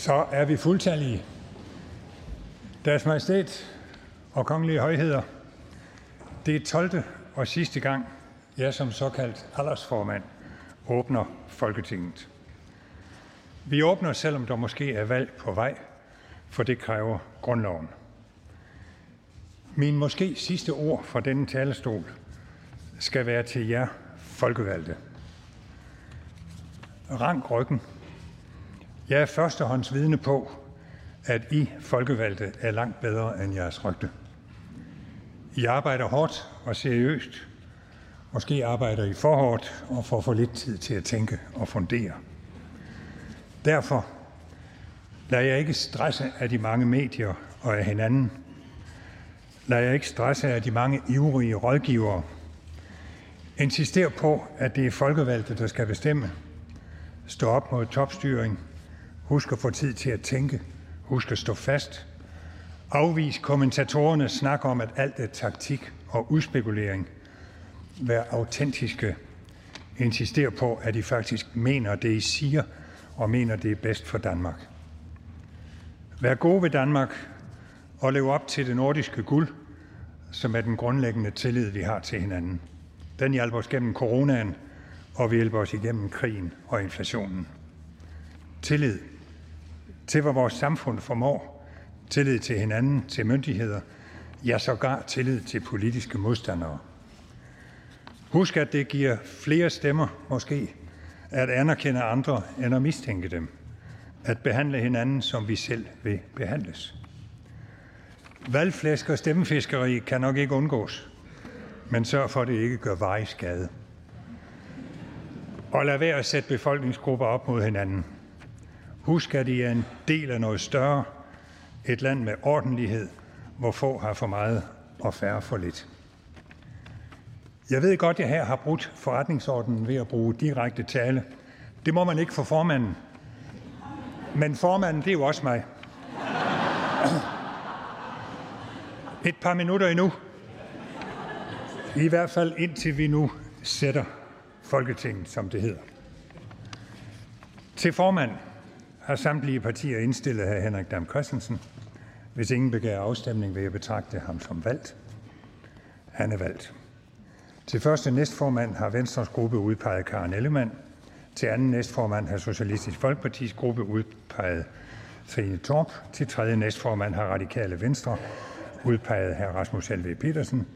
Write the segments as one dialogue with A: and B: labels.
A: Så er vi fuldtallige. Deres Majestæt og kongelige højheder, det er 12. og sidste gang, jeg som såkaldt aldersformand åbner Folketinget. Vi åbner, selvom der måske er valg på vej, for det kræver grundloven. Min måske sidste ord fra denne talerstol skal være til jer folkevalgte. Rank ryggen. Jeg er førstehånds vidne på, at I folkevalgte er langt bedre end jeres rygte. I arbejder hårdt og seriøst. Måske arbejder I for hårdt og får for lidt tid til at tænke og fundere. Derfor lader jeg ikke stresse af de mange medier og af hinanden. Lader jeg ikke stresse af de mange ivrige rådgivere. Insister på, at det er folkevalgte, der skal bestemme. Stå op mod topstyring. Husk at få tid til at tænke. Husk at stå fast. Afvis kommentatorerne snak om, at alt er taktik og udspekulering. Vær autentiske. Insister på, at I faktisk mener det, I siger, og mener, det er bedst for Danmark. Vær gode ved Danmark og lev op til det nordiske guld, som er den grundlæggende tillid, vi har til hinanden. Den hjælper os gennem coronaen, og vi hjælper os igennem krigen og inflationen. Tillid til, hvad vores samfund formår. Tillid til hinanden, til myndigheder. Ja, sågar tillid til politiske modstandere. Husk, at det giver flere stemmer, måske, at anerkende andre end at mistænke dem. At behandle hinanden, som vi selv vil behandles. Valgflæsk og stemmefiskeri kan nok ikke undgås, men sørg for, at det ikke gør varig skade. Og lad være at sætte befolkningsgrupper op mod hinanden. Husk, at I er en del af noget større. Et land med ordentlighed, hvor få har for meget og færre for lidt. Jeg ved godt, at jeg her har brudt forretningsordenen ved at bruge direkte tale. Det må man ikke for formanden. Men formanden, det er jo også mig. Et par minutter endnu. I hvert fald indtil vi nu sætter Folketinget, som det hedder. Til formand har samtlige partier indstillet hr. Henrik Dam Christensen. Hvis ingen begærer afstemning, vil jeg betragte ham som valgt. Han er valgt. Til første næstformand har Venstres gruppe udpeget Karen Ellemann. Til anden næstformand har Socialistisk Folkepartis gruppe udpeget Trine Torp. Til tredje næstformand har Radikale Venstre udpeget hr. Rasmus Helve Petersen.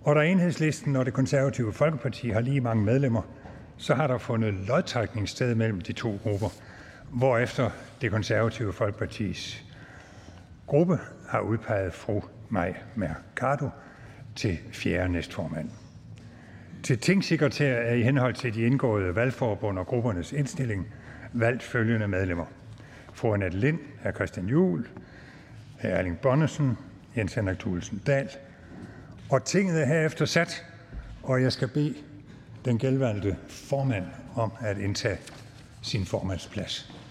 A: Og da enhedslisten og det konservative Folkeparti har lige mange medlemmer, så har der fundet lodtrækning sted mellem de to grupper, hvorefter det konservative Folkepartis gruppe har udpeget fru Maj Mercado til fjerde næstformand. Til tingsekretær er i henhold til de indgåede valgforbund og gruppernes indstilling valgt følgende medlemmer. Fru Annette Lind, hr. Christian Juhl, hr. Erling Bonnesen, Jens Henrik Thulesen Dahl. Og tinget er herefter sat, og jeg skal bede den gældvalgte formand om at indtage sin formandsplads.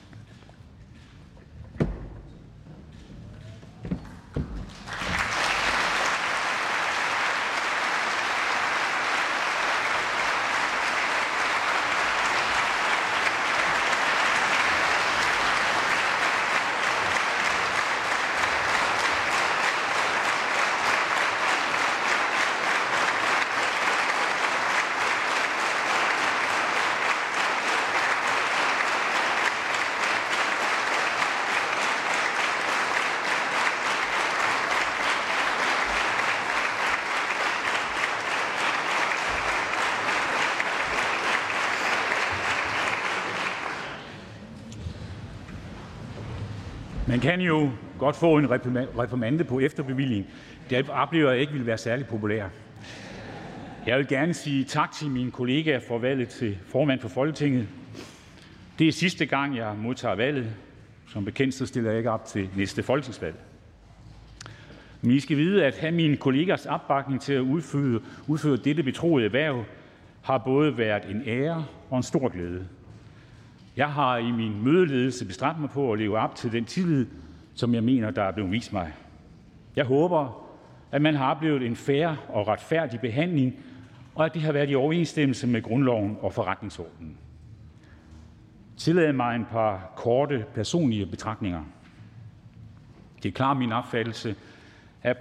B: Kan jo godt få en reprimande på efterbevilling. Det oplever jeg ikke vil være særlig populær. Jeg vil gerne sige tak til mine kollegaer for valget til formand for Folketinget. Det er sidste gang, jeg modtager valget. Som bekendt så stiller jeg ikke op til næste folketingsvalg. Men I skal vide, at have mine kollegers opbakning til at udføre, udføre dette betroede erhverv har både været en ære og en stor glæde. Jeg har i min mødeledelse bestræbt mig på at leve op til den tillid, som jeg mener, der er blevet vist mig. Jeg håber, at man har oplevet en fair og retfærdig behandling, og at det har været i overensstemmelse med grundloven og forretningsordenen. Tillad mig en par korte personlige betragtninger. Det er klart min opfattelse, at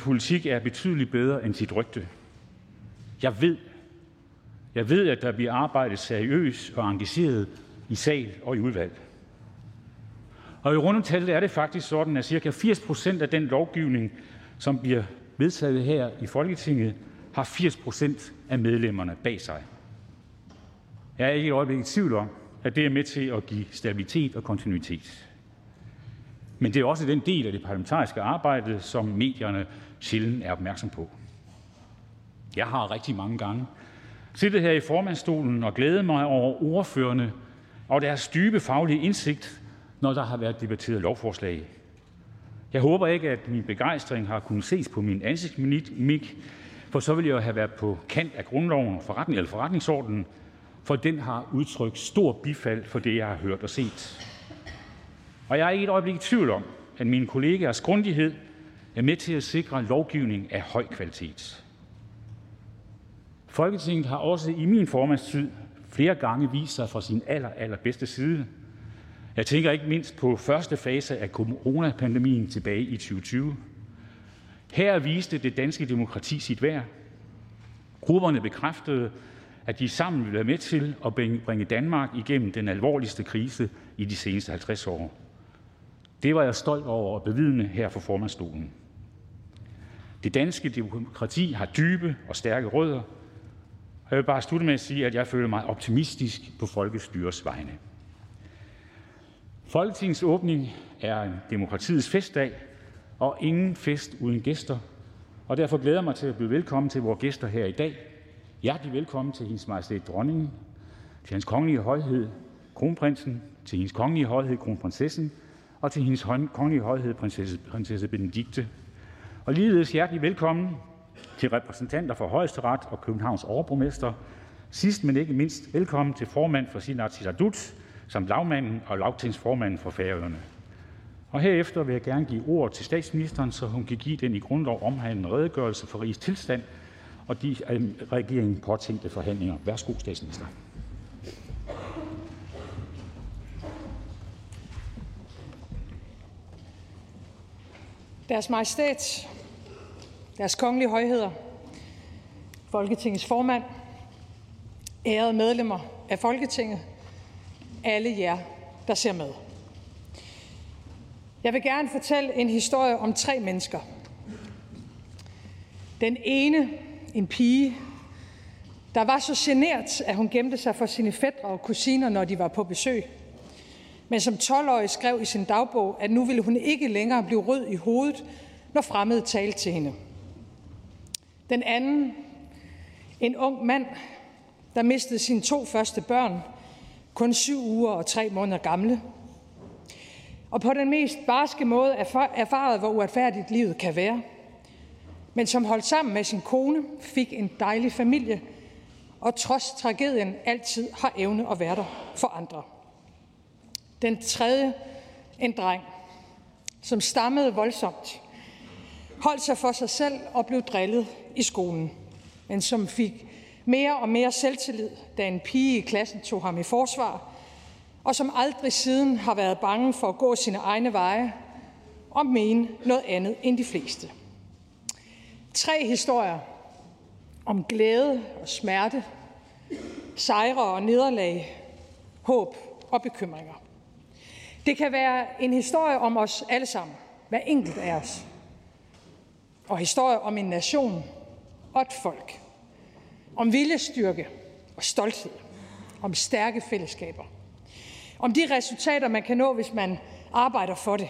B: politik er betydeligt bedre end sit rygte. Jeg ved, jeg ved, at der bliver arbejdet seriøst og engageret i sal og i udvalg. Og i rundetallet er det faktisk sådan, at ca. 80 procent af den lovgivning, som bliver vedtaget her i Folketinget, har 80 procent af medlemmerne bag sig. Jeg er ikke et øjeblik i tvivl om, at det er med til at give stabilitet og kontinuitet. Men det er også den del af det parlamentariske arbejde, som medierne sjældent er opmærksom på. Jeg har rigtig mange gange siddet her i formandstolen og glædet mig over ordførende og deres dybe faglige indsigt, når der har været debatteret lovforslag. Jeg håber ikke, at min begejstring har kunnet ses på min ansigtsmimik, for så ville jeg have været på kant af grundloven og forretning, eller forretningsordenen, for den har udtrykt stor bifald for det, jeg har hørt og set. Og jeg er ikke et øjeblik i tvivl om, at mine kollegaers grundighed er med til at sikre lovgivning af høj kvalitet. Folketinget har også i min formandstid flere gange vist sig fra sin aller, allerbedste side. Jeg tænker ikke mindst på første fase af coronapandemien tilbage i 2020. Her viste det danske demokrati sit værd. Grupperne bekræftede, at de sammen ville være med til at bringe Danmark igennem den alvorligste krise i de seneste 50 år. Det var jeg stolt over at bevidne her for formandstolen. Det danske demokrati har dybe og stærke rødder, og jeg vil bare slutte med at sige, at jeg føler mig optimistisk på folkestyrets vegne. Folketingets åbning er en demokratiets festdag, og ingen fest uden gæster. Og derfor glæder jeg mig til at byde velkommen til vores gæster her i dag. Hjertelig velkommen til hendes majestæt dronningen, til hans kongelige højhed, kronprinsen, til hendes kongelige højhed, kronprinsessen, og til hendes kongelige højhed, prinsesse, prinsesse Benedikte. Og ligeledes hjertelig velkommen til repræsentanter for Højesteret og Københavns overborgmester. Sidst men ikke mindst velkommen til formand for sin Atizadut, samt lagmanden og lagtingsformanden for Færøerne. Og herefter vil jeg gerne give ord til statsministeren, så hun kan give den i grundlov omhandlende redegørelse for rigets tilstand og de af regeringen påtænkte forhandlinger. Værsgo, statsminister.
C: Deres Majestæt, deres Kongelige Højheder, Folketingets formand, ærede medlemmer af Folketinget, alle jer, der ser med. Jeg vil gerne fortælle en historie om tre mennesker. Den ene, en pige, der var så genert, at hun gemte sig for sine fædre og kusiner, når de var på besøg. Men som 12-årig skrev i sin dagbog, at nu ville hun ikke længere blive rød i hovedet, når fremmede talte til hende. Den anden, en ung mand, der mistede sine to første børn, kun syv uger og tre måneder gamle, og på den mest barske måde erfarede, hvor uretfærdigt livet kan være, men som holdt sammen med sin kone, fik en dejlig familie, og trods tragedien altid har evne at være der for andre. Den tredje, en dreng, som stammede voldsomt, holdt sig for sig selv og blev drillet i skolen, men som fik mere og mere selvtillid, da en pige i klassen tog ham i forsvar, og som aldrig siden har været bange for at gå sine egne veje og mene noget andet end de fleste. Tre historier om glæde og smerte, sejre og nederlag, håb og bekymringer. Det kan være en historie om os alle sammen, hver enkelt af os. Og historie om en nation og et folk. Om viljestyrke og stolthed. Om stærke fællesskaber. Om de resultater, man kan nå, hvis man arbejder for det.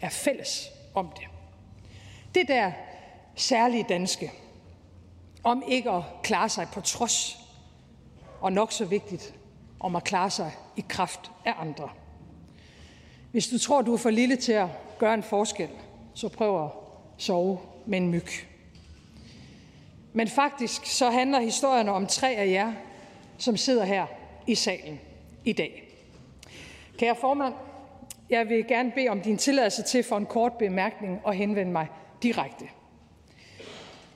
C: Er fælles om det. Det der særlige danske. Om ikke at klare sig på trods. Og nok så vigtigt, om at klare sig i kraft af andre. Hvis du tror, du er for lille til at gøre en forskel, så prøv at sove med en myg. Men faktisk så handler historierne om tre af jer, som sidder her i salen i dag. Kære formand, jeg vil gerne bede om din tilladelse til for en kort bemærkning og henvende mig direkte.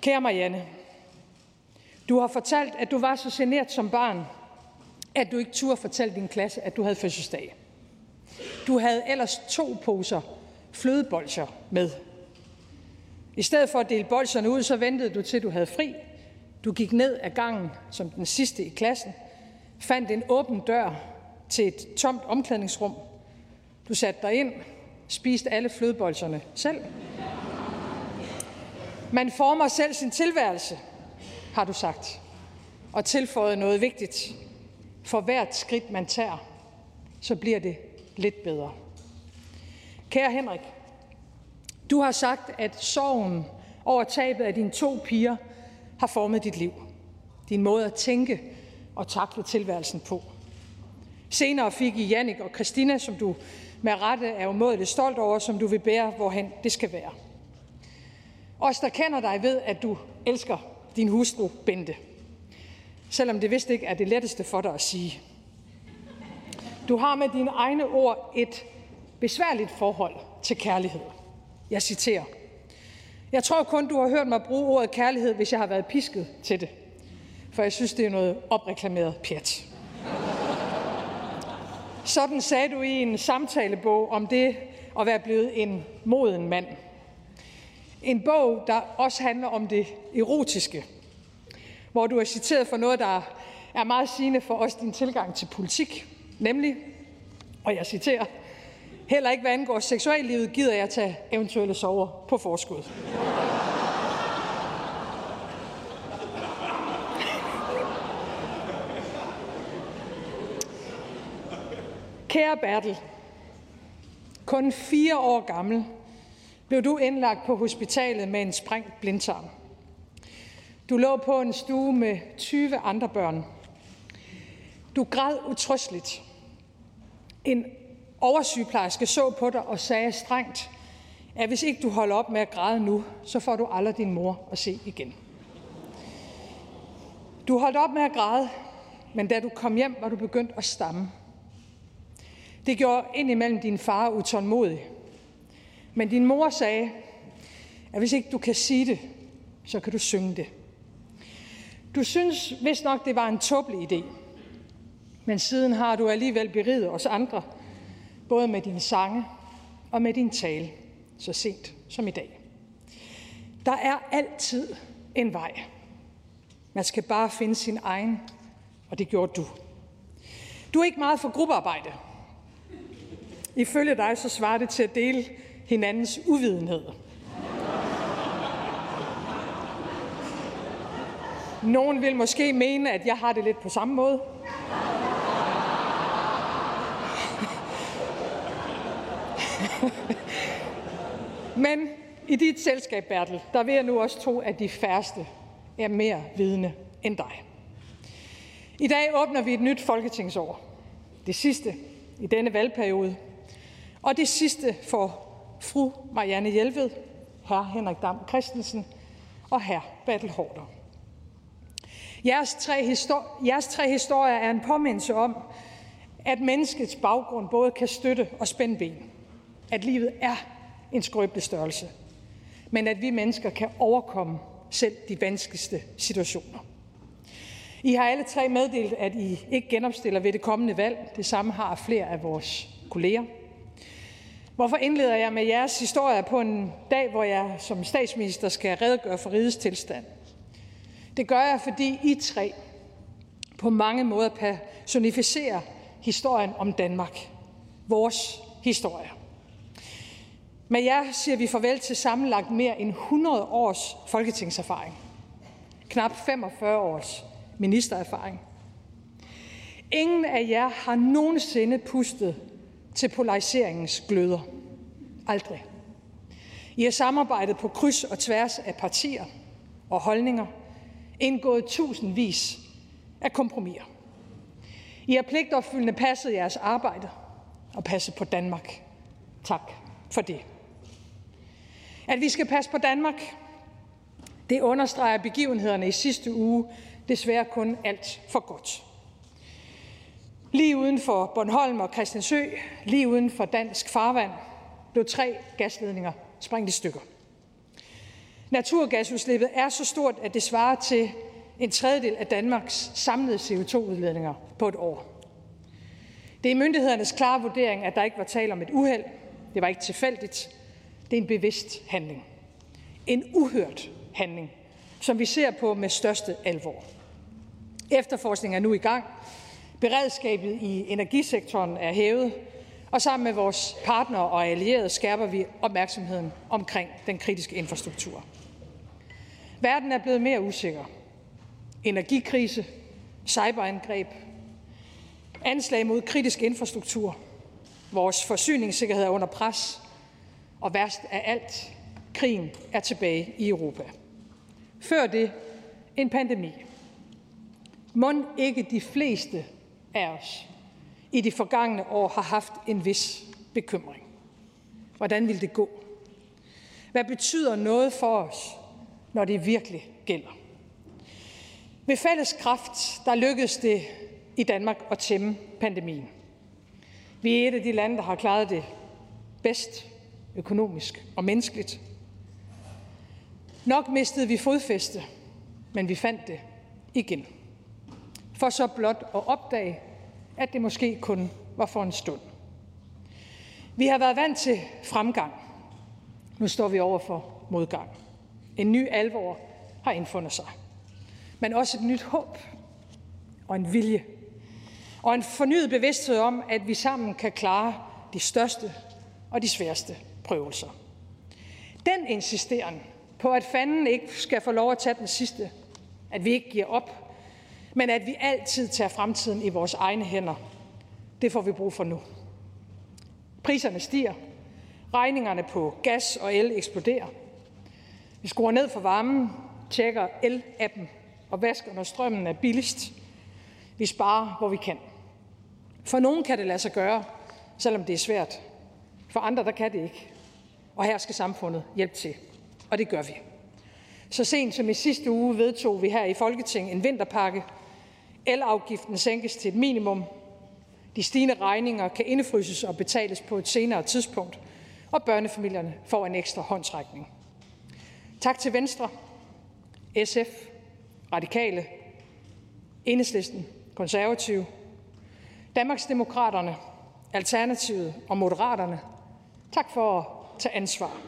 C: Kære Marianne, du har fortalt, at du var så generet som barn, at du ikke turde fortælle din klasse, at du havde fødselsdag. Du havde ellers to poser flødebolcher med. I stedet for at dele bolsjerne ud, så ventede du til du havde fri. Du gik ned ad gangen som den sidste i klassen, fandt en åben dør til et tomt omklædningsrum. Du satte dig ind, spiste alle flødebolsjerne selv. Man former selv sin tilværelse, har du sagt, og tilføjet noget vigtigt. For hvert skridt, man tager, så bliver det lidt bedre. Kære Henrik, du har sagt, at sorgen over tabet af dine to piger har formet dit liv. Din måde at tænke og takle tilværelsen på. Senere fik I Jannik og Christina, som du med rette er umådeligt stolt over, som du vil bære, hvorhen det skal være. Os, der kender dig, ved, at du elsker din hustru Bente. Selvom det vist ikke er det letteste for dig at sige. Du har med dine egne ord et besværligt forhold til kærlighed. Jeg citerer. Jeg tror kun, du har hørt mig bruge ordet kærlighed, hvis jeg har været pisket til det. For jeg synes, det er noget opreklameret pjat. Sådan sagde du i en samtalebog om det at være blevet en moden mand. En bog, der også handler om det erotiske, hvor du er citeret for noget, der er meget sigende for os din tilgang til politik, nemlig, og jeg citerer, heller ikke hvad angår seksuallivet, gider jeg tage eventuelle sover på forskud. Kære Bertel, kun fire år gammel blev du indlagt på hospitalet med en sprængt blindtarm. Du lå på en stue med 20 andre børn. Du græd utrøsteligt. En oversygeplejerske så på dig og sagde strengt, at hvis ikke du holder op med at græde nu, så får du aldrig din mor at se igen. Du holdt op med at græde, men da du kom hjem, var du begyndt at stamme. Det gjorde indimellem din far utålmodig. Men din mor sagde, at hvis ikke du kan sige det, så kan du synge det. Du synes vist nok, det var en tåbelig idé. Men siden har du alligevel beriget os andre, både med din sange og med din tale, så sent som i dag. Der er altid en vej. Man skal bare finde sin egen, og det gjorde du. Du er ikke meget for gruppearbejde. Ifølge dig så svarer det til at dele hinandens uvidenhed. Nogen vil måske mene, at jeg har det lidt på samme måde. Men i dit selskab, Bertel, der vil jeg nu også tro, at de færreste er mere vidne end dig. I dag åbner vi et nyt folketingsår. Det sidste i denne valgperiode. Og det sidste for fru Marianne Hjelved, hr. Henrik Dam Christensen og hr. Bertel Hårder. Jeres tre, histori- jeres tre historier er en påmindelse om, at menneskets baggrund både kan støtte og spænde ben. At livet er en skrøbelig størrelse, men at vi mennesker kan overkomme selv de vanskeligste situationer. I har alle tre meddelt, at I ikke genopstiller ved det kommende valg. Det samme har flere af vores kolleger. Hvorfor indleder jeg med jeres historie på en dag, hvor jeg som statsminister skal redegøre for rigets tilstand? Det gør jeg, fordi I tre på mange måder personificerer historien om Danmark. Vores historie. Med jer siger vi farvel til sammenlagt mere end 100 års folketingserfaring. Knap 45 års ministererfaring. Ingen af jer har nogensinde pustet til polariseringens gløder. Aldrig. I har samarbejdet på kryds og tværs af partier og holdninger, indgået tusindvis af kompromiser. I har pligtopfyldende passet jeres arbejde og passet på Danmark. Tak for det. At vi skal passe på Danmark, det understreger begivenhederne i sidste uge desværre kun alt for godt. Lige uden for Bornholm og Christiansø, lige uden for dansk farvand, blev tre gasledninger sprængt i stykker. Naturgasudslippet er så stort, at det svarer til en tredjedel af Danmarks samlede CO2-udledninger på et år. Det er myndighedernes klare vurdering, at der ikke var tale om et uheld. Det var ikke tilfældigt. Det er en bevidst handling. En uhørt handling, som vi ser på med største alvor. Efterforskningen er nu i gang. Beredskabet i energisektoren er hævet, og sammen med vores partnere og allierede skærper vi opmærksomheden omkring den kritiske infrastruktur. Verden er blevet mere usikker. Energikrise, cyberangreb, anslag mod kritisk infrastruktur, vores forsyningssikkerhed er under pres, og værst af alt, krigen er tilbage i Europa. Før det en pandemi. Må ikke de fleste af os i de forgangne år har haft en vis bekymring. Hvordan vil det gå? Hvad betyder noget for os, når det virkelig gælder? Med fælles kraft, der lykkedes det i Danmark at tæmme pandemien. Vi er et af de lande, der har klaret det bedst økonomisk og menneskeligt. Nok mistede vi fodfæste, men vi fandt det igen. For så blot at opdage, at det måske kun var for en stund. Vi har været vant til fremgang. Nu står vi over for modgang. En ny alvor har indfundet sig. Men også et nyt håb og en vilje. Og en fornyet bevidsthed om, at vi sammen kan klare de største og de sværeste prøvelser. Den insisteren på, at fanden ikke skal få lov at tage den sidste, at vi ikke giver op, men at vi altid tager fremtiden i vores egne hænder, det får vi brug for nu. Priserne stiger, regningerne på gas og el eksploderer. Vi skruer ned for varmen, tjekker el-appen og vasker, når strømmen er billigst. Vi sparer, hvor vi kan. For nogen kan det lade sig gøre, selvom det er svært. For andre, der kan det ikke. Og her skal samfundet hjælpe til. Og det gør vi. Så sent som i sidste uge vedtog vi her i Folketinget en vinterpakke. Elafgiften sænkes til et minimum. De stigende regninger kan indefryses og betales på et senere tidspunkt. Og børnefamilierne får en ekstra håndtrækning. Tak til Venstre, SF, Radikale, Enhedslisten, Konservative, Danmarksdemokraterne, Alternativet og Moderaterne. Tak for at tage ansvar.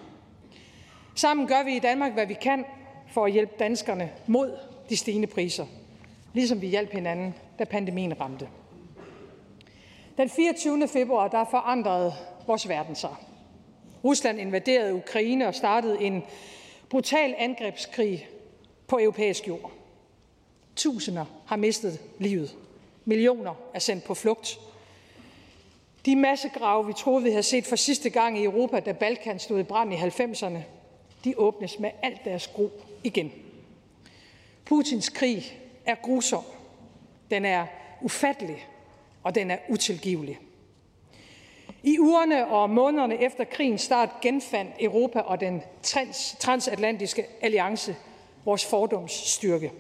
C: Sammen gør vi i Danmark, hvad vi kan for at hjælpe danskerne mod de stigende priser, ligesom vi hjalp hinanden, da pandemien ramte. Den 24. februar der forandrede vores verden sig. Rusland invaderede Ukraine og startede en brutal angrebskrig på europæisk jord. Tusinder har mistet livet. Millioner er sendt på flugt. De massegrave, vi troede, vi havde set for sidste gang i Europa, da Balkan stod i brand i 90'erne, de åbnes med alt deres gro igen. Putins krig er grusom. Den er ufattelig, og den er utilgivelig. I ugerne og månederne efter krigens start genfandt Europa og den trans- transatlantiske alliance vores fordomsstyrke.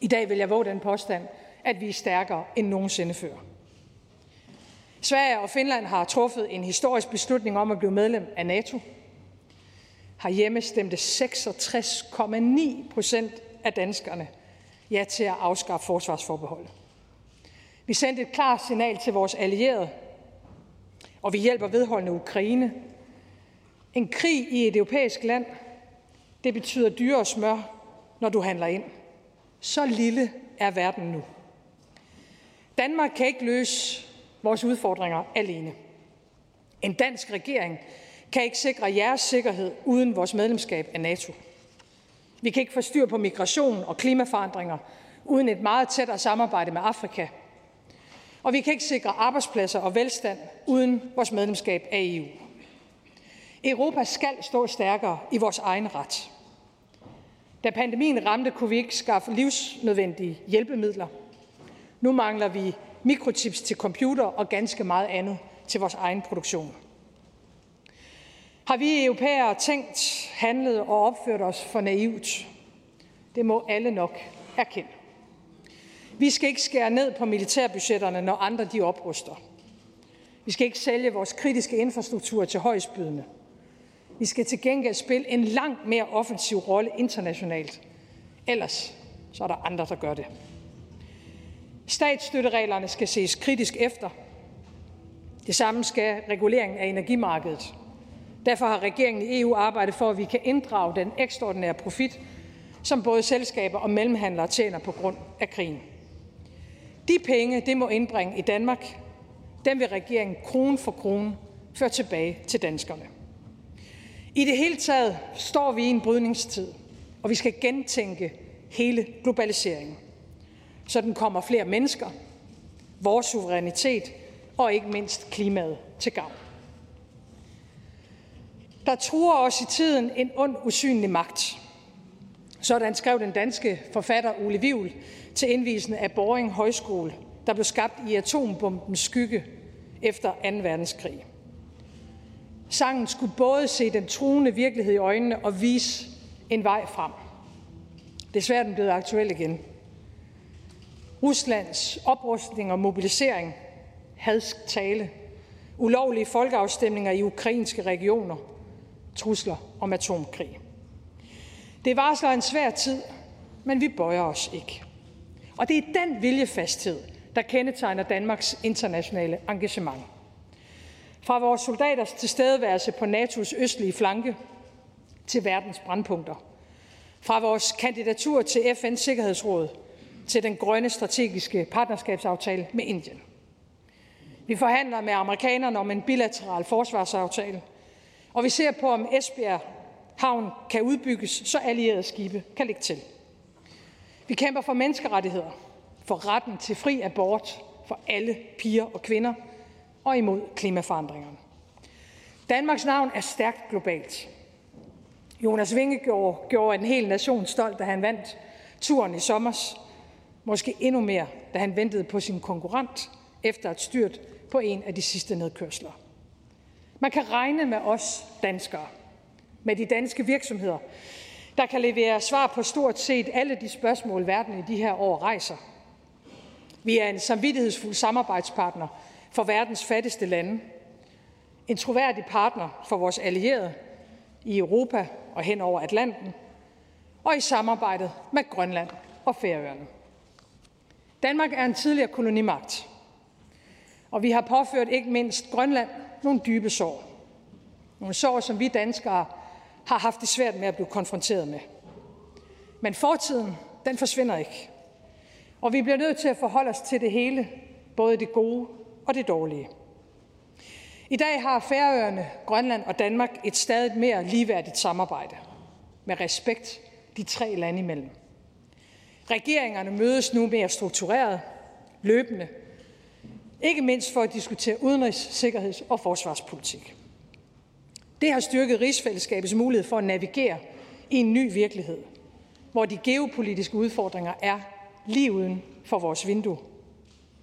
C: I dag vil jeg våge den påstand, at vi er stærkere end nogensinde før. Sverige og Finland har truffet en historisk beslutning om at blive medlem af NATO. Herhjemme stemte 66,9 procent af danskerne ja til at afskaffe forsvarsforbeholdet. Vi sendte et klart signal til vores allierede, og vi hjælper vedholdende Ukraine. En krig i et europæisk land, det betyder dyre smør, når du handler ind. Så lille er verden nu. Danmark kan ikke løse vores udfordringer alene. En dansk regering kan ikke sikre jeres sikkerhed uden vores medlemskab af NATO. Vi kan ikke få styr på migration og klimaforandringer uden et meget tættere samarbejde med Afrika. Og vi kan ikke sikre arbejdspladser og velstand uden vores medlemskab af EU. Europa skal stå stærkere i vores egen ret. Da pandemien ramte, kunne vi ikke skaffe livsnødvendige hjælpemidler. Nu mangler vi mikrochips til computer og ganske meget andet til vores egen produktion. Har vi europæere tænkt, handlet og opført os for naivt? Det må alle nok erkende. Vi skal ikke skære ned på militærbudgetterne, når andre de opruster. Vi skal ikke sælge vores kritiske infrastruktur til højstbydende. Vi skal til gengæld spille en langt mere offensiv rolle internationalt. Ellers så er der andre, der gør det. Statsstøttereglerne skal ses kritisk efter. Det samme skal reguleringen af energimarkedet. Derfor har regeringen i EU arbejdet for, at vi kan inddrage den ekstraordinære profit, som både selskaber og mellemhandlere tjener på grund af krigen. De penge, det må indbringe i Danmark, dem vil regeringen krone for krone føre tilbage til danskerne. I det hele taget står vi i en brydningstid, og vi skal gentænke hele globaliseringen, så den kommer flere mennesker, vores suverænitet og ikke mindst klimaet til gavn. Der truer os i tiden en ond, usynlig magt. Sådan skrev den danske forfatter Ole Vivl til indvisen af Boring Højskole, der blev skabt i atombombens skygge efter 2. verdenskrig. Sangen skulle både se den truende virkelighed i øjnene og vise en vej frem. Desværre er den blevet aktuel igen. Ruslands oprustning og mobilisering, hadsk tale, ulovlige folkeafstemninger i ukrainske regioner, trusler om atomkrig. Det varsler en svær tid, men vi bøjer os ikke. Og det er den viljefasthed, der kendetegner Danmarks internationale engagement. Fra vores soldaters tilstedeværelse på NATO's østlige flanke til verdens brandpunkter. Fra vores kandidatur til FN's Sikkerhedsråd til den grønne strategiske partnerskabsaftale med Indien. Vi forhandler med amerikanerne om en bilateral forsvarsaftale, og vi ser på, om Esbjerg Havn kan udbygges, så allierede skibe kan ligge til. Vi kæmper for menneskerettigheder, for retten til fri abort for alle piger og kvinder og imod klimaforandringerne. Danmarks navn er stærkt globalt. Jonas Vingegaard gjorde en hel nation stolt, da han vandt turen i sommers. Måske endnu mere, da han ventede på sin konkurrent efter et styrt på en af de sidste nedkørsler. Man kan regne med os danskere, med de danske virksomheder, der kan levere svar på stort set alle de spørgsmål, verden i de her år rejser. Vi er en samvittighedsfuld samarbejdspartner for verdens fattigste lande, en troværdig partner for vores allierede i Europa og hen over Atlanten, og i samarbejdet med Grønland og Færøerne. Danmark er en tidligere kolonimagt, og vi har påført ikke mindst Grønland nogle dybe sår. Nogle sår, som vi danskere har haft det svært med at blive konfronteret med. Men fortiden, den forsvinder ikke. Og vi bliver nødt til at forholde os til det hele, både det gode og det dårlige. I dag har Færøerne, Grønland og Danmark et stadig mere ligeværdigt samarbejde med respekt de tre lande imellem. Regeringerne mødes nu mere struktureret, løbende, ikke mindst for at diskutere udenrigs-, sikkerheds- og forsvarspolitik. Det har styrket rigsfællesskabets mulighed for at navigere i en ny virkelighed, hvor de geopolitiske udfordringer er lige uden for vores vindue,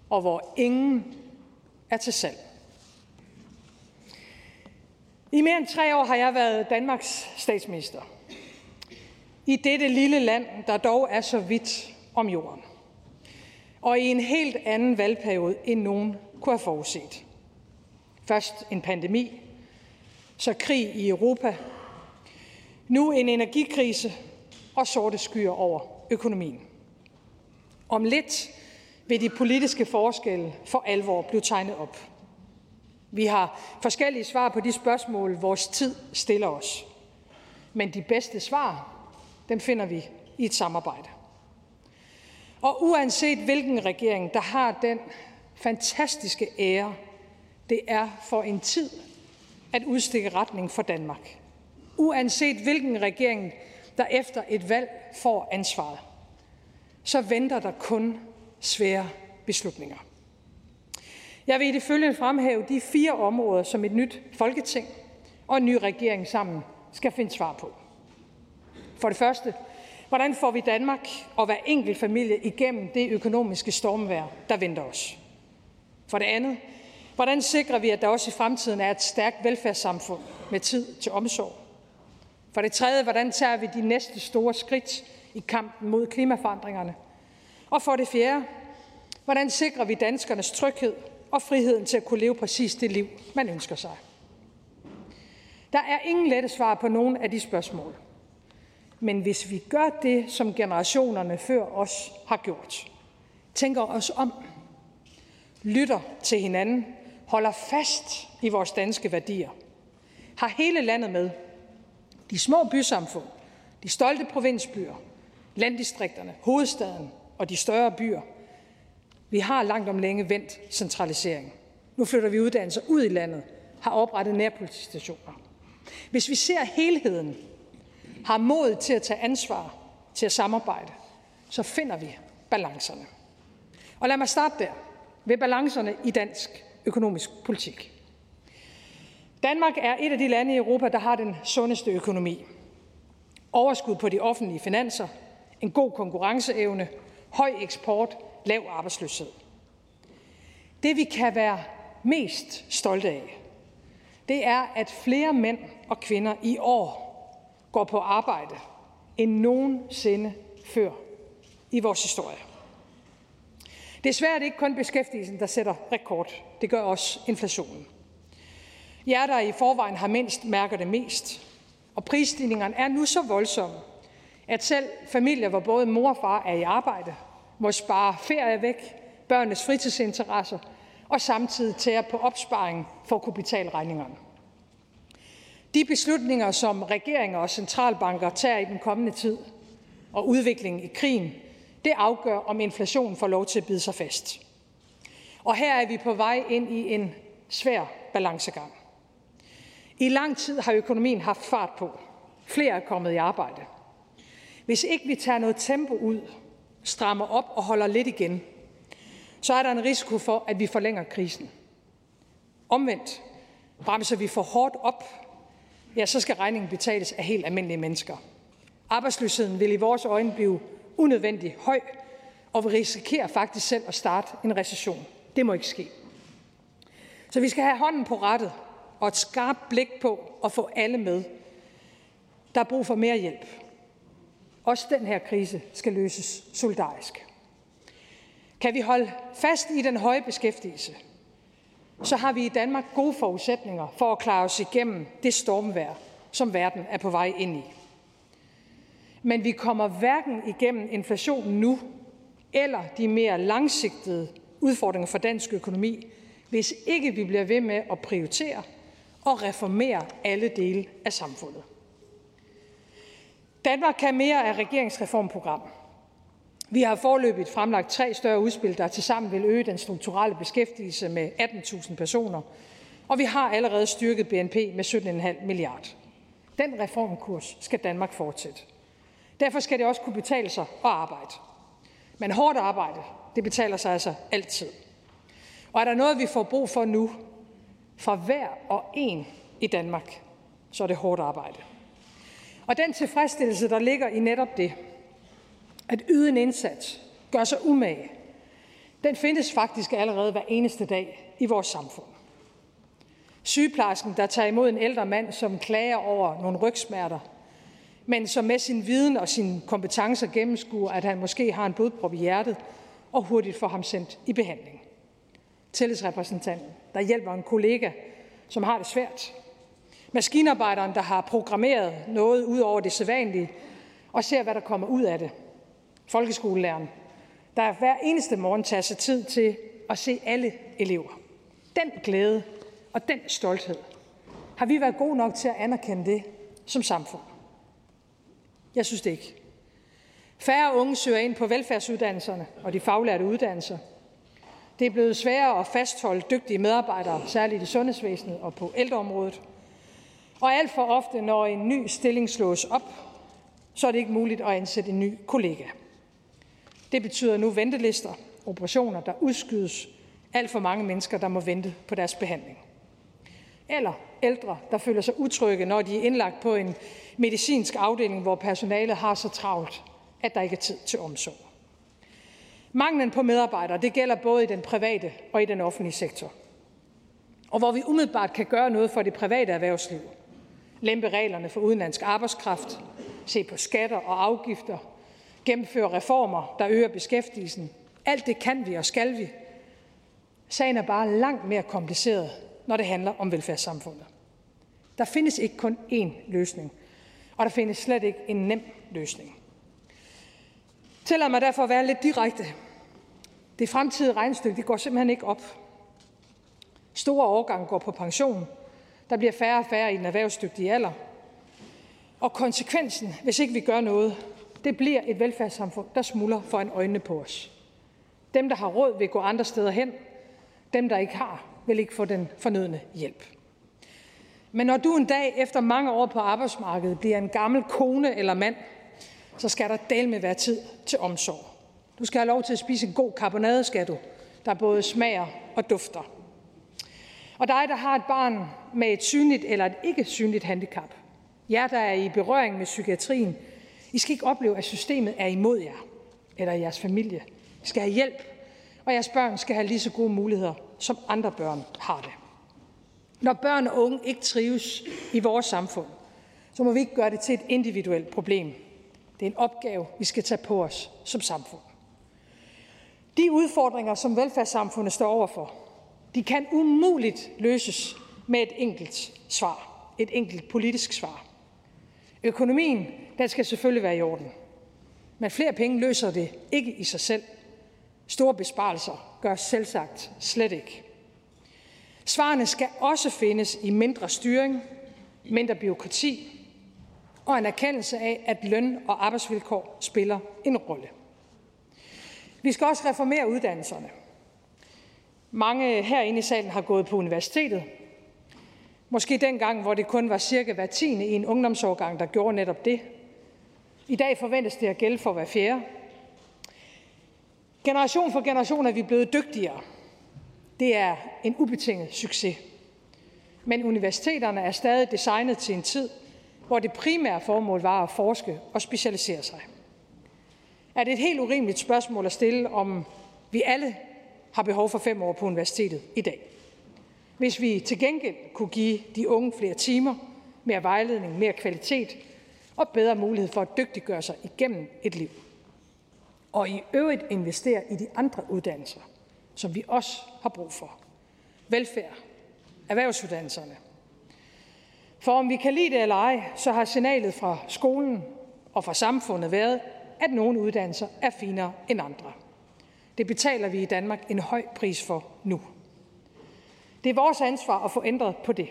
C: og hvor ingen er til salg. I mere end tre år har jeg været Danmarks statsminister. I dette lille land, der dog er så vidt om jorden. Og i en helt anden valgperiode, end nogen kunne have forudset. Først en pandemi, så krig i Europa, nu en energikrise og sorte skyer over økonomien. Om lidt vil de politiske forskelle for alvor blive tegnet op. Vi har forskellige svar på de spørgsmål, vores tid stiller os. Men de bedste svar, den finder vi i et samarbejde. Og uanset hvilken regering, der har den fantastiske ære, det er for en tid at udstikke retning for Danmark. Uanset hvilken regering, der efter et valg får ansvaret, så venter der kun svære beslutninger. Jeg vil i det følgende fremhæve de fire områder, som et nyt folketing og en ny regering sammen skal finde svar på. For det første, hvordan får vi Danmark og hver enkelt familie igennem det økonomiske stormvær, der venter os? For det andet, hvordan sikrer vi, at der også i fremtiden er et stærkt velfærdssamfund med tid til omsorg? For det tredje, hvordan tager vi de næste store skridt i kampen mod klimaforandringerne? Og for det fjerde, hvordan sikrer vi danskernes tryghed og friheden til at kunne leve præcis det liv, man ønsker sig? Der er ingen lette svar på nogen af de spørgsmål. Men hvis vi gør det, som generationerne før os har gjort, tænker os om, lytter til hinanden, holder fast i vores danske værdier, har hele landet med, de små bysamfund, de stolte provinsbyer, landdistrikterne, hovedstaden og de større byer. Vi har langt om længe vendt centralisering. Nu flytter vi uddannelser ud i landet, har oprettet nærpolitistationer. Hvis vi ser helheden, har mod til at tage ansvar, til at samarbejde, så finder vi balancerne. Og lad mig starte der, ved balancerne i dansk økonomisk politik. Danmark er et af de lande i Europa, der har den sundeste økonomi. Overskud på de offentlige finanser, en god konkurrenceevne, høj eksport, lav arbejdsløshed. Det vi kan være mest stolte af, det er, at flere mænd og kvinder i år går på arbejde end nogensinde før i vores historie. Desværre er det ikke kun beskæftigelsen, der sætter rekord. Det gør også inflationen. Jer, der i forvejen har mindst, mærker det mest. Og prisstigningerne er nu så voldsomme, at selv familier, hvor både mor og far er i arbejde, må spare ferie væk, børnenes fritidsinteresser og samtidig tære på opsparing for at kunne betale regningerne. De beslutninger, som regeringer og centralbanker tager i den kommende tid, og udviklingen i krigen, det afgør, om inflationen får lov til at bide sig fast. Og her er vi på vej ind i en svær balancegang. I lang tid har økonomien haft fart på. Flere er kommet i arbejde. Hvis ikke vi tager noget tempo ud, strammer op og holder lidt igen, så er der en risiko for, at vi forlænger krisen. Omvendt bremser vi for hårdt op, ja, så skal regningen betales af helt almindelige mennesker. Arbejdsløsheden vil i vores øjne blive unødvendigt høj, og vi risikerer faktisk selv at starte en recession. Det må ikke ske. Så vi skal have hånden på rettet og et skarpt blik på at få alle med. Der er brug for mere hjælp. Også den her krise skal løses solidarisk. Kan vi holde fast i den høje beskæftigelse, så har vi i Danmark gode forudsætninger for at klare os igennem det stormvejr, som verden er på vej ind i. Men vi kommer hverken igennem inflationen nu eller de mere langsigtede udfordringer for dansk økonomi, hvis ikke vi bliver ved med at prioritere og reformere alle dele af samfundet. Danmark kan mere af regeringsreformprogram. Vi har forløbigt fremlagt tre større udspil, der tilsammen vil øge den strukturelle beskæftigelse med 18.000 personer, og vi har allerede styrket BNP med 17,5 milliard. Den reformkurs skal Danmark fortsætte. Derfor skal det også kunne betale sig at arbejde. Men hårdt arbejde, det betaler sig altså altid. Og er der noget, vi får brug for nu, fra hver og en i Danmark, så er det hårdt arbejde. Og den tilfredsstillelse, der ligger i netop det, at yde en indsats, gør sig umage, den findes faktisk allerede hver eneste dag i vores samfund. Sygeplejersken, der tager imod en ældre mand, som klager over nogle rygsmerter, men som med sin viden og sine kompetencer gennemskuer, at han måske har en blodprop i hjertet, og hurtigt får ham sendt i behandling. Tillidsrepræsentanten, der hjælper en kollega, som har det svært. Maskinarbejderen, der har programmeret noget ud over det sædvanlige, og ser, hvad der kommer ud af det. Folkeskolelæreren, der hver eneste morgen tager sig tid til at se alle elever. Den glæde og den stolthed har vi været gode nok til at anerkende det som samfund. Jeg synes det ikke. Færre unge søger ind på velfærdsuddannelserne og de faglærte uddannelser. Det er blevet sværere at fastholde dygtige medarbejdere, særligt i sundhedsvæsenet og på ældreområdet. Og alt for ofte, når en ny stilling slås op, så er det ikke muligt at ansætte en ny kollega. Det betyder nu ventelister, operationer, der udskydes, alt for mange mennesker, der må vente på deres behandling. Eller ældre, der føler sig utrygge, når de er indlagt på en medicinsk afdeling, hvor personalet har så travlt, at der ikke er tid til omsorg. Manglen på medarbejdere, det gælder både i den private og i den offentlige sektor. Og hvor vi umiddelbart kan gøre noget for det private erhvervsliv, lempe reglerne for udenlandsk arbejdskraft, se på skatter og afgifter, gennemføre reformer, der øger beskæftigelsen. Alt det kan vi og skal vi. Sagen er bare langt mere kompliceret, når det handler om velfærdssamfundet. Der findes ikke kun én løsning. og der findes slet ikke en nem løsning. Tillad mig derfor at være lidt direkte. Det fremtidige regnstykke det går simpelthen ikke op. Store årgange går på pension. Der bliver færre og færre i den erhvervsdygtige alder. Og konsekvensen, hvis ikke vi gør noget, det bliver et velfærdssamfund, der smuldrer foran øjnene på os. Dem, der har råd, vil gå andre steder hen. Dem, der ikke har, vil ikke få den fornødne hjælp. Men når du en dag efter mange år på arbejdsmarkedet bliver en gammel kone eller mand, så skal der del med være tid til omsorg. Du skal have lov til at spise en god karbonade, skal du, der både smager og dufter. Og dig, der har et barn med et synligt eller et ikke synligt handicap, jer, der er i berøring med psykiatrien, i skal ikke opleve, at systemet er imod jer eller jeres familie. I skal have hjælp, og jeres børn skal have lige så gode muligheder, som andre børn har det. Når børn og unge ikke trives i vores samfund, så må vi ikke gøre det til et individuelt problem. Det er en opgave, vi skal tage på os som samfund. De udfordringer, som velfærdssamfundet står overfor, de kan umuligt løses med et enkelt svar, et enkelt politisk svar. Økonomien, den skal selvfølgelig være i orden. Men flere penge løser det ikke i sig selv. Store besparelser gør selvsagt slet ikke. Svarene skal også findes i mindre styring, mindre byråkrati og en erkendelse af, at løn og arbejdsvilkår spiller en rolle. Vi skal også reformere uddannelserne. Mange herinde i salen har gået på universitetet. Måske dengang, hvor det kun var cirka hver tiende i en ungdomsårgang, der gjorde netop det. I dag forventes det at gælde for hver fjerde. Generation for generation er vi blevet dygtigere. Det er en ubetinget succes. Men universiteterne er stadig designet til en tid, hvor det primære formål var at forske og specialisere sig. Er det et helt urimeligt spørgsmål at stille, om vi alle har behov for fem år på universitetet i dag? Hvis vi til gengæld kunne give de unge flere timer, mere vejledning, mere kvalitet og bedre mulighed for at dygtiggøre sig igennem et liv. Og i øvrigt investere i de andre uddannelser, som vi også har brug for. Velfærd, erhvervsuddannelserne. For om vi kan lide det eller ej, så har signalet fra skolen og fra samfundet været, at nogle uddannelser er finere end andre. Det betaler vi i Danmark en høj pris for nu. Det er vores ansvar at få ændret på det.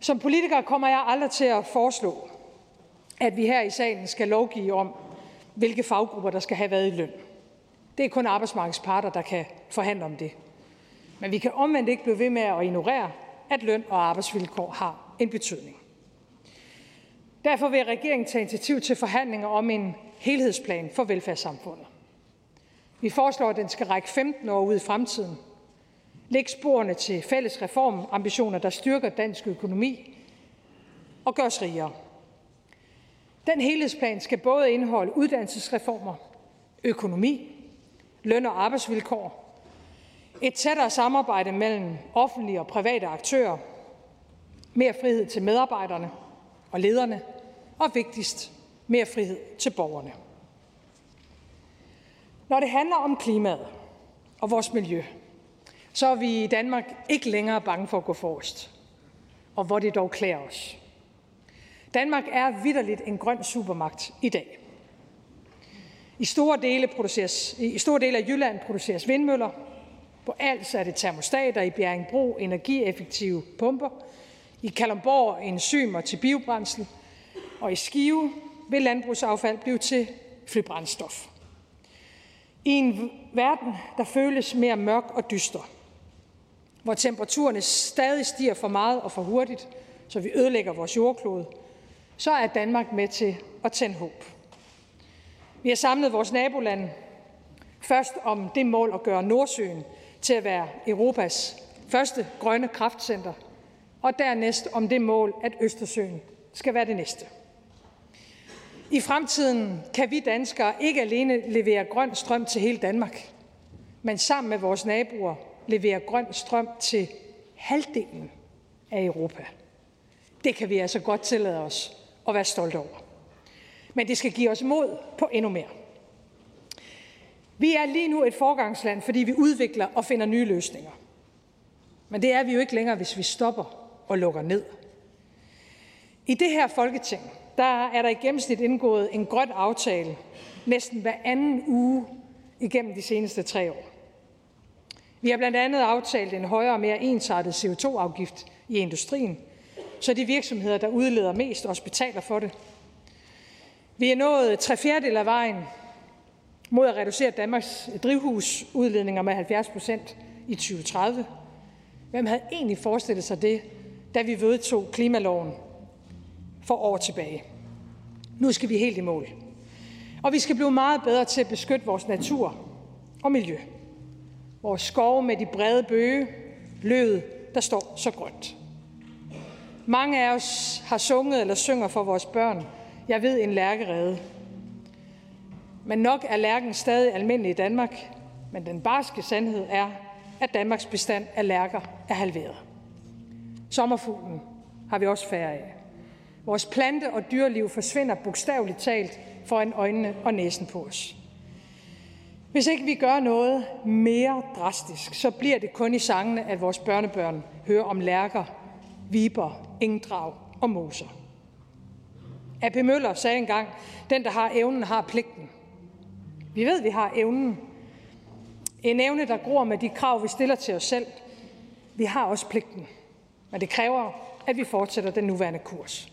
C: Som politiker kommer jeg aldrig til at foreslå, at vi her i salen skal lovgive om, hvilke faggrupper der skal have været i løn. Det er kun arbejdsmarkedets parter, der kan forhandle om det. Men vi kan omvendt ikke blive ved med at ignorere, at løn og arbejdsvilkår har en betydning. Derfor vil regeringen tage initiativ til forhandlinger om en helhedsplan for velfærdssamfundet. Vi foreslår, at den skal række 15 år ud i fremtiden. Læg sporene til fælles reformambitioner, der styrker dansk økonomi og gør os rigere. Den helhedsplan skal både indeholde uddannelsesreformer, økonomi, løn og arbejdsvilkår, et tættere samarbejde mellem offentlige og private aktører, mere frihed til medarbejderne og lederne, og vigtigst, mere frihed til borgerne. Når det handler om klimaet og vores miljø, så er vi i Danmark ikke længere bange for at gå forrest. Og hvor det dog klæder os. Danmark er vidderligt en grøn supermagt i dag. I store dele, produceres, I store dele af Jylland produceres vindmøller. På Als er det termostater, i Bjerringbro energieffektive pumper. I Kalundborg enzymer til biobrændsel. Og i Skive vil landbrugsaffald blive til flybrændstof. I en verden, der føles mere mørk og dyster, hvor temperaturerne stadig stiger for meget og for hurtigt, så vi ødelægger vores jordklode, så er Danmark med til at tænde håb. Vi har samlet vores nabolande først om det mål at gøre Nordsøen til at være Europas første grønne kraftcenter, og dernæst om det mål, at Østersøen skal være det næste. I fremtiden kan vi danskere ikke alene levere grøn strøm til hele Danmark, men sammen med vores naboer levere grøn strøm til halvdelen af Europa. Det kan vi altså godt tillade os at være stolte over. Men det skal give os mod på endnu mere. Vi er lige nu et forgangsland, fordi vi udvikler og finder nye løsninger. Men det er vi jo ikke længere, hvis vi stopper og lukker ned. I det her Folketing der er der i gennemsnit indgået en grøn aftale næsten hver anden uge igennem de seneste tre år. Vi har blandt andet aftalt en højere og mere ensartet CO2-afgift i industrien, så de virksomheder, der udleder mest, også betaler for det. Vi er nået tre fjerdedel af vejen mod at reducere Danmarks drivhusudledninger med 70 procent i 2030. Hvem havde egentlig forestillet sig det, da vi vedtog klimaloven for år tilbage? Nu skal vi helt i mål. Og vi skal blive meget bedre til at beskytte vores natur og miljø. Vores skove med de brede bøge, løvet, der står så grønt. Mange af os har sunget eller synger for vores børn. Jeg ved en lærkerede. Men nok er lærken stadig almindelig i Danmark, men den barske sandhed er, at Danmarks bestand af lærker er halveret. Sommerfuglen har vi også færre af. Vores plante- og dyreliv forsvinder bogstaveligt talt foran øjnene og næsen på os. Hvis ikke vi gør noget mere drastisk, så bliver det kun i sangene, at vores børnebørn hører om lærker, viber, engdrag og moser. A.P. Møller sagde engang, den der har evnen har pligten. Vi ved, vi har evnen. En evne, der gror med de krav, vi stiller til os selv. Vi har også pligten. Men det kræver, at vi fortsætter den nuværende kurs.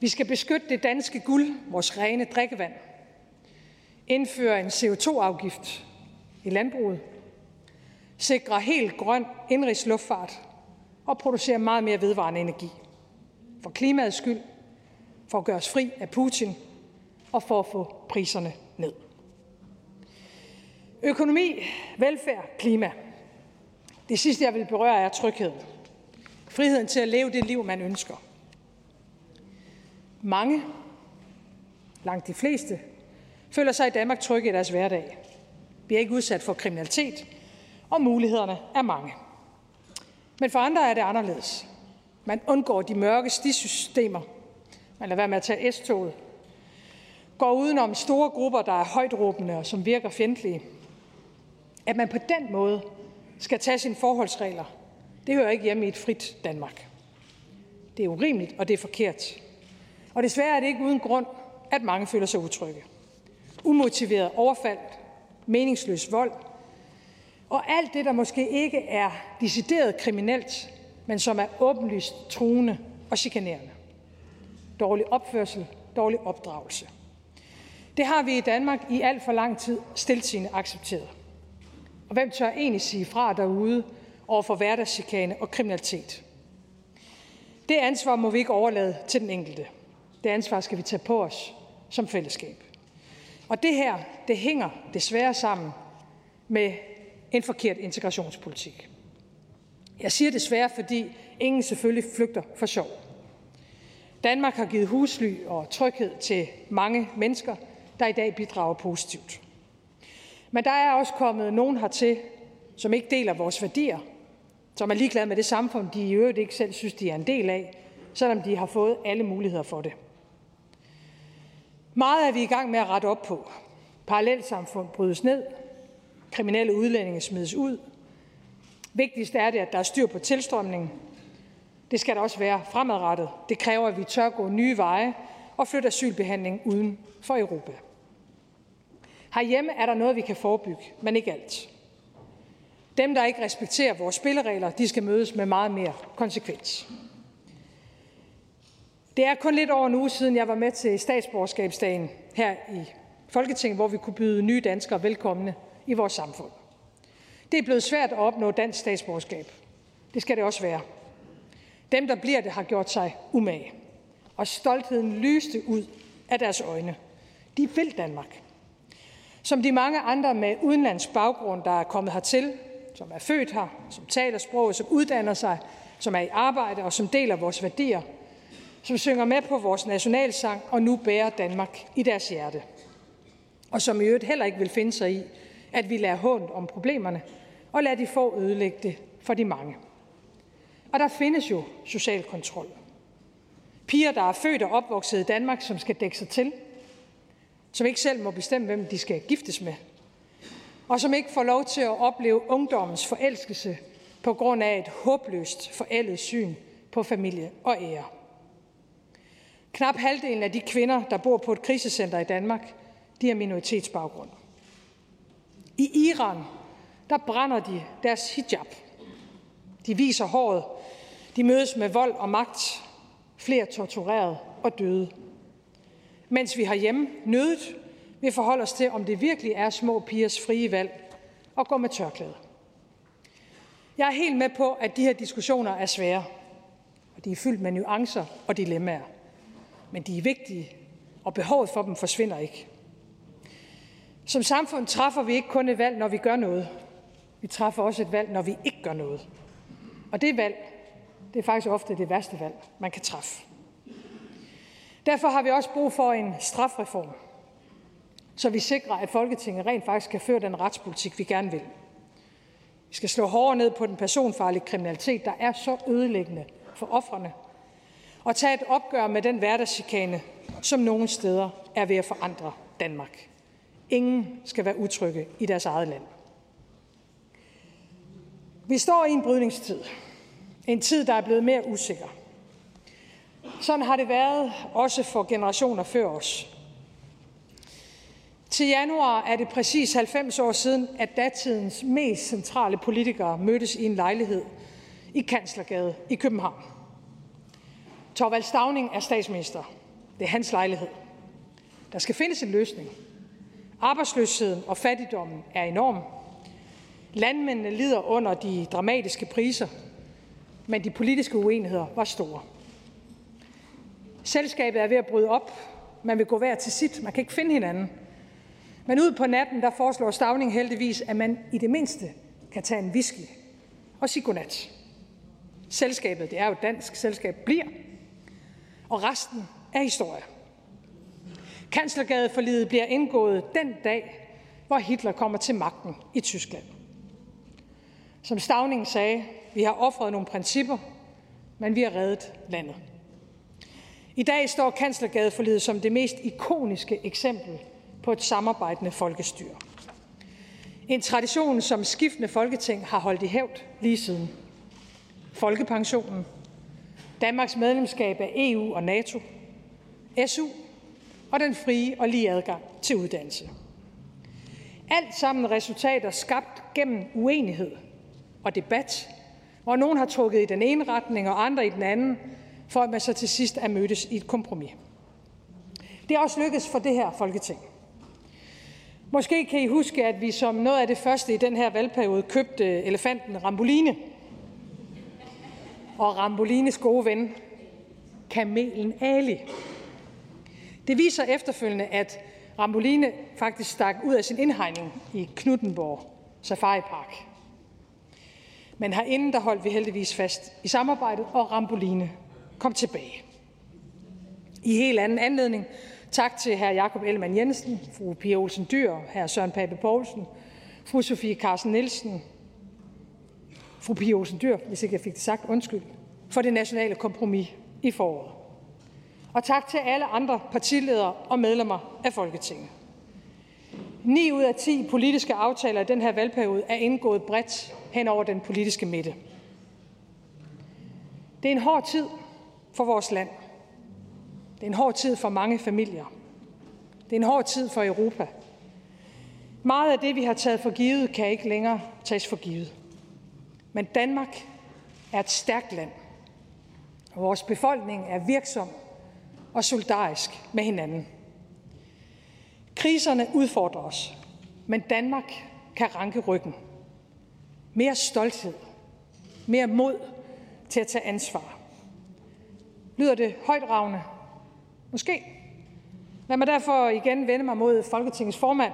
C: Vi skal beskytte det danske guld, vores rene drikkevand. Indføre en CO2-afgift i landbruget. Sikre helt grøn indrigsluftfart og producere meget mere vedvarende energi. For klimaets skyld, for at gøre os fri af Putin og for at få priserne ned. Økonomi, velfærd, klima. Det sidste, jeg vil berøre, er tryghed. Friheden til at leve det liv, man ønsker. Mange, langt de fleste, føler sig i Danmark trygge i deres hverdag. Vi er ikke udsat for kriminalitet, og mulighederne er mange. Men for andre er det anderledes. Man undgår de mørke stisystemer. Man lader være med at tage S-toget. Går udenom store grupper, der er højtråbende og som virker fjendtlige. At man på den måde skal tage sine forholdsregler, det hører ikke hjemme i et frit Danmark. Det er urimeligt, og det er forkert. Og desværre er det ikke uden grund, at mange føler sig utrygge. Umotiveret overfald, meningsløs vold, og alt det, der måske ikke er decideret kriminelt, men som er åbenlyst truende og chikanerende. Dårlig opførsel, dårlig opdragelse. Det har vi i Danmark i alt for lang tid stiltigende accepteret. Og hvem tør egentlig sige fra derude over for hverdagschikane og kriminalitet? Det ansvar må vi ikke overlade til den enkelte. Det ansvar skal vi tage på os som fællesskab. Og det her, det hænger desværre sammen med en forkert integrationspolitik. Jeg siger desværre, fordi ingen selvfølgelig flygter for sjov. Danmark har givet husly og tryghed til mange mennesker, der i dag bidrager positivt. Men der er også kommet nogen hertil, som ikke deler vores værdier, som er ligeglade med det samfund, de i øvrigt ikke selv synes, de er en del af, selvom de har fået alle muligheder for det. Meget er vi i gang med at rette op på. Parallelsamfund brydes ned, kriminelle udlændinge smides ud. Vigtigst er det, at der er styr på tilstrømningen. Det skal der også være fremadrettet. Det kræver, at vi tør gå nye veje og flytte asylbehandling uden for Europa. Herhjemme er der noget, vi kan forebygge, men ikke alt. Dem, der ikke respekterer vores spilleregler, de skal mødes med meget mere konsekvens. Det er kun lidt over en uge siden, jeg var med til statsborgerskabsdagen her i Folketinget, hvor vi kunne byde nye danskere velkomne i vores samfund. Det er blevet svært at opnå dansk statsborgerskab. Det skal det også være. Dem, der bliver det, har gjort sig umage. Og stoltheden lyste ud af deres øjne. De vil Danmark. Som de mange andre med udenlandsk baggrund, der er kommet hertil, som er født her, som taler sproget, som uddanner sig, som er i arbejde og som deler vores værdier, som synger med på vores nationalsang og nu bærer Danmark i deres hjerte. Og som i øvrigt heller ikke vil finde sig i, at vi lader hånd om problemerne og lader de få ødelægge det for de mange. Og der findes jo social kontrol. Piger, der er født og opvokset i Danmark, som skal dække sig til, som ikke selv må bestemme, hvem de skal giftes med, og som ikke får lov til at opleve ungdommens forelskelse på grund af et håbløst forældet syn på familie og ære. Knap halvdelen af de kvinder, der bor på et krisecenter i Danmark, de har minoritetsbaggrund. I Iran, der brænder de deres hijab. De viser håret. De mødes med vold og magt. Flere tortureret og døde. Mens vi hjemme nødet vil forholde os til, om det virkelig er små pigers frie valg at gå med tørklæde. Jeg er helt med på, at de her diskussioner er svære, og de er fyldt med nuancer og dilemmaer. Men de er vigtige, og behovet for dem forsvinder ikke. Som samfund træffer vi ikke kun et valg, når vi gør noget. Vi træffer også et valg, når vi ikke gør noget. Og det valg, det er faktisk ofte det værste valg, man kan træffe. Derfor har vi også brug for en strafreform, så vi sikrer, at Folketinget rent faktisk kan føre den retspolitik, vi gerne vil. Vi skal slå hårdere ned på den personfarlige kriminalitet, der er så ødelæggende for offrene, og tage et opgør med den hverdagschikane, som nogle steder er ved at forandre Danmark. Ingen skal være utrygge i deres eget land. Vi står i en brydningstid. En tid, der er blevet mere usikker. Sådan har det været også for generationer før os. Til januar er det præcis 90 år siden, at datidens mest centrale politikere mødtes i en lejlighed i Kanslergade i København. Torvald Stavning er statsminister. Det er hans lejlighed. Der skal findes en løsning. Arbejdsløsheden og fattigdommen er enorm. Landmændene lider under de dramatiske priser, men de politiske uenigheder var store. Selskabet er ved at bryde op. Man vil gå hver til sit. Man kan ikke finde hinanden. Men ud på natten, der foreslår Stavning heldigvis, at man i det mindste kan tage en whisky og sige godnat. Selskabet, det er jo et dansk selskab, bliver, og resten er historie. Kanslergadeforliget bliver indgået den dag, hvor Hitler kommer til magten i Tyskland. Som Stavning sagde, vi har offret nogle principper, men vi har reddet landet. I dag står Kanslergadeforliget som det mest ikoniske eksempel på et samarbejdende folkestyre. En tradition, som skiftende folketing har holdt i hævd lige siden. Folkepensionen, Danmarks medlemskab af EU og NATO, SU og den frie og lige adgang til uddannelse. Alt sammen resultater skabt gennem uenighed og debat, hvor nogen har trukket i den ene retning og andre i den anden, for at man så til sidst er mødtes i et kompromis. Det er også lykkedes for det her Folketing. Måske kan I huske, at vi som noget af det første i den her valgperiode købte elefanten Ramboline. Og Rambolines gode ven, kamelen Ali. Det viser efterfølgende, at Ramboline faktisk stak ud af sin indhegning i Knuttenborg Safari Park. Men herinde der holdt vi heldigvis fast i samarbejdet, og Ramboline kom tilbage. I helt anden anledning Tak til hr. Jakob Ellemann Jensen, fru Pia Olsen Dyr, hr. Søren Pape Poulsen, fru Sofie Carsten Nielsen, fru Pia Olsen Dyr, hvis ikke jeg fik det sagt, undskyld, for det nationale kompromis i foråret. Og tak til alle andre partiledere og medlemmer af Folketinget. 9 ud af 10 politiske aftaler i den her valgperiode er indgået bredt hen over den politiske midte. Det er en hård tid for vores land. Det er en hård tid for mange familier. Det er en hård tid for Europa. Meget af det, vi har taget for givet, kan ikke længere tages for givet. Men Danmark er et stærkt land, og vores befolkning er virksom og solidarisk med hinanden. Kriserne udfordrer os, men Danmark kan ranke ryggen. Mere stolthed, mere mod til at tage ansvar. Lyder det højtragende? Måske. Lad mig derfor igen vende mig mod Folketingets formand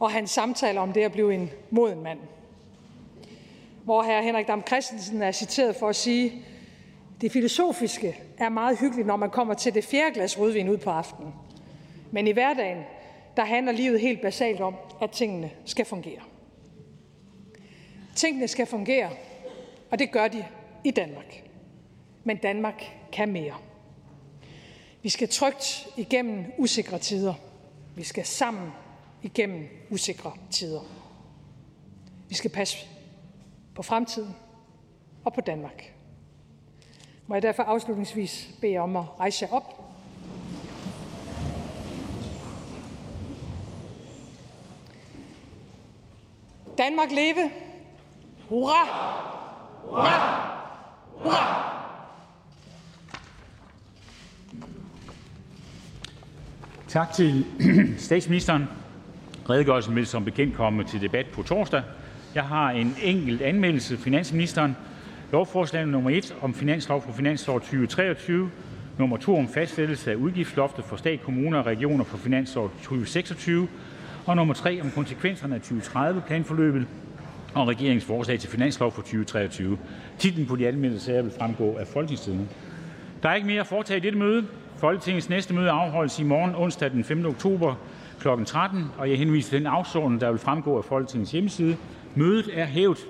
C: og hans samtaler om det at blive en moden mand. Hvor hr. Henrik Dam Christensen er citeret for at sige, det filosofiske er meget hyggeligt, når man kommer til det fjerde glas rødvin ud på aftenen. Men i hverdagen, der handler livet helt basalt om, at tingene skal fungere. Tingene skal fungere, og det gør de i Danmark. Men Danmark kan mere. Vi skal trygt igennem usikre tider. Vi skal sammen igennem usikre tider. Vi skal passe på fremtiden og på Danmark. Må jeg derfor afslutningsvis bede om at rejse jer op. Danmark leve! Hurra! Hurra! Hurra!
B: Tak til statsministeren. Redegørelsen vil som bekendt komme til debat på torsdag. Jeg har en enkelt anmeldelse. Finansministeren. Lovforslag nummer 1 om finanslov for finansår 2023, nummer 2 om fastsættelse af udgiftsloftet for stat, kommuner og regioner for finansår 2026 og nummer 3 om konsekvenserne af 2030-planforløbet og regeringens forslag til finanslov for 2023. Titlen på de anmeldte sager vil fremgå af Folketingstidende. Der er ikke mere at foretage i dette møde. Folketingets næste møde afholdes i morgen, onsdag den 5. oktober kl. 13. og Jeg henviser til den afsorden, der vil fremgå af Folketingets hjemmeside. Mødet er hævet.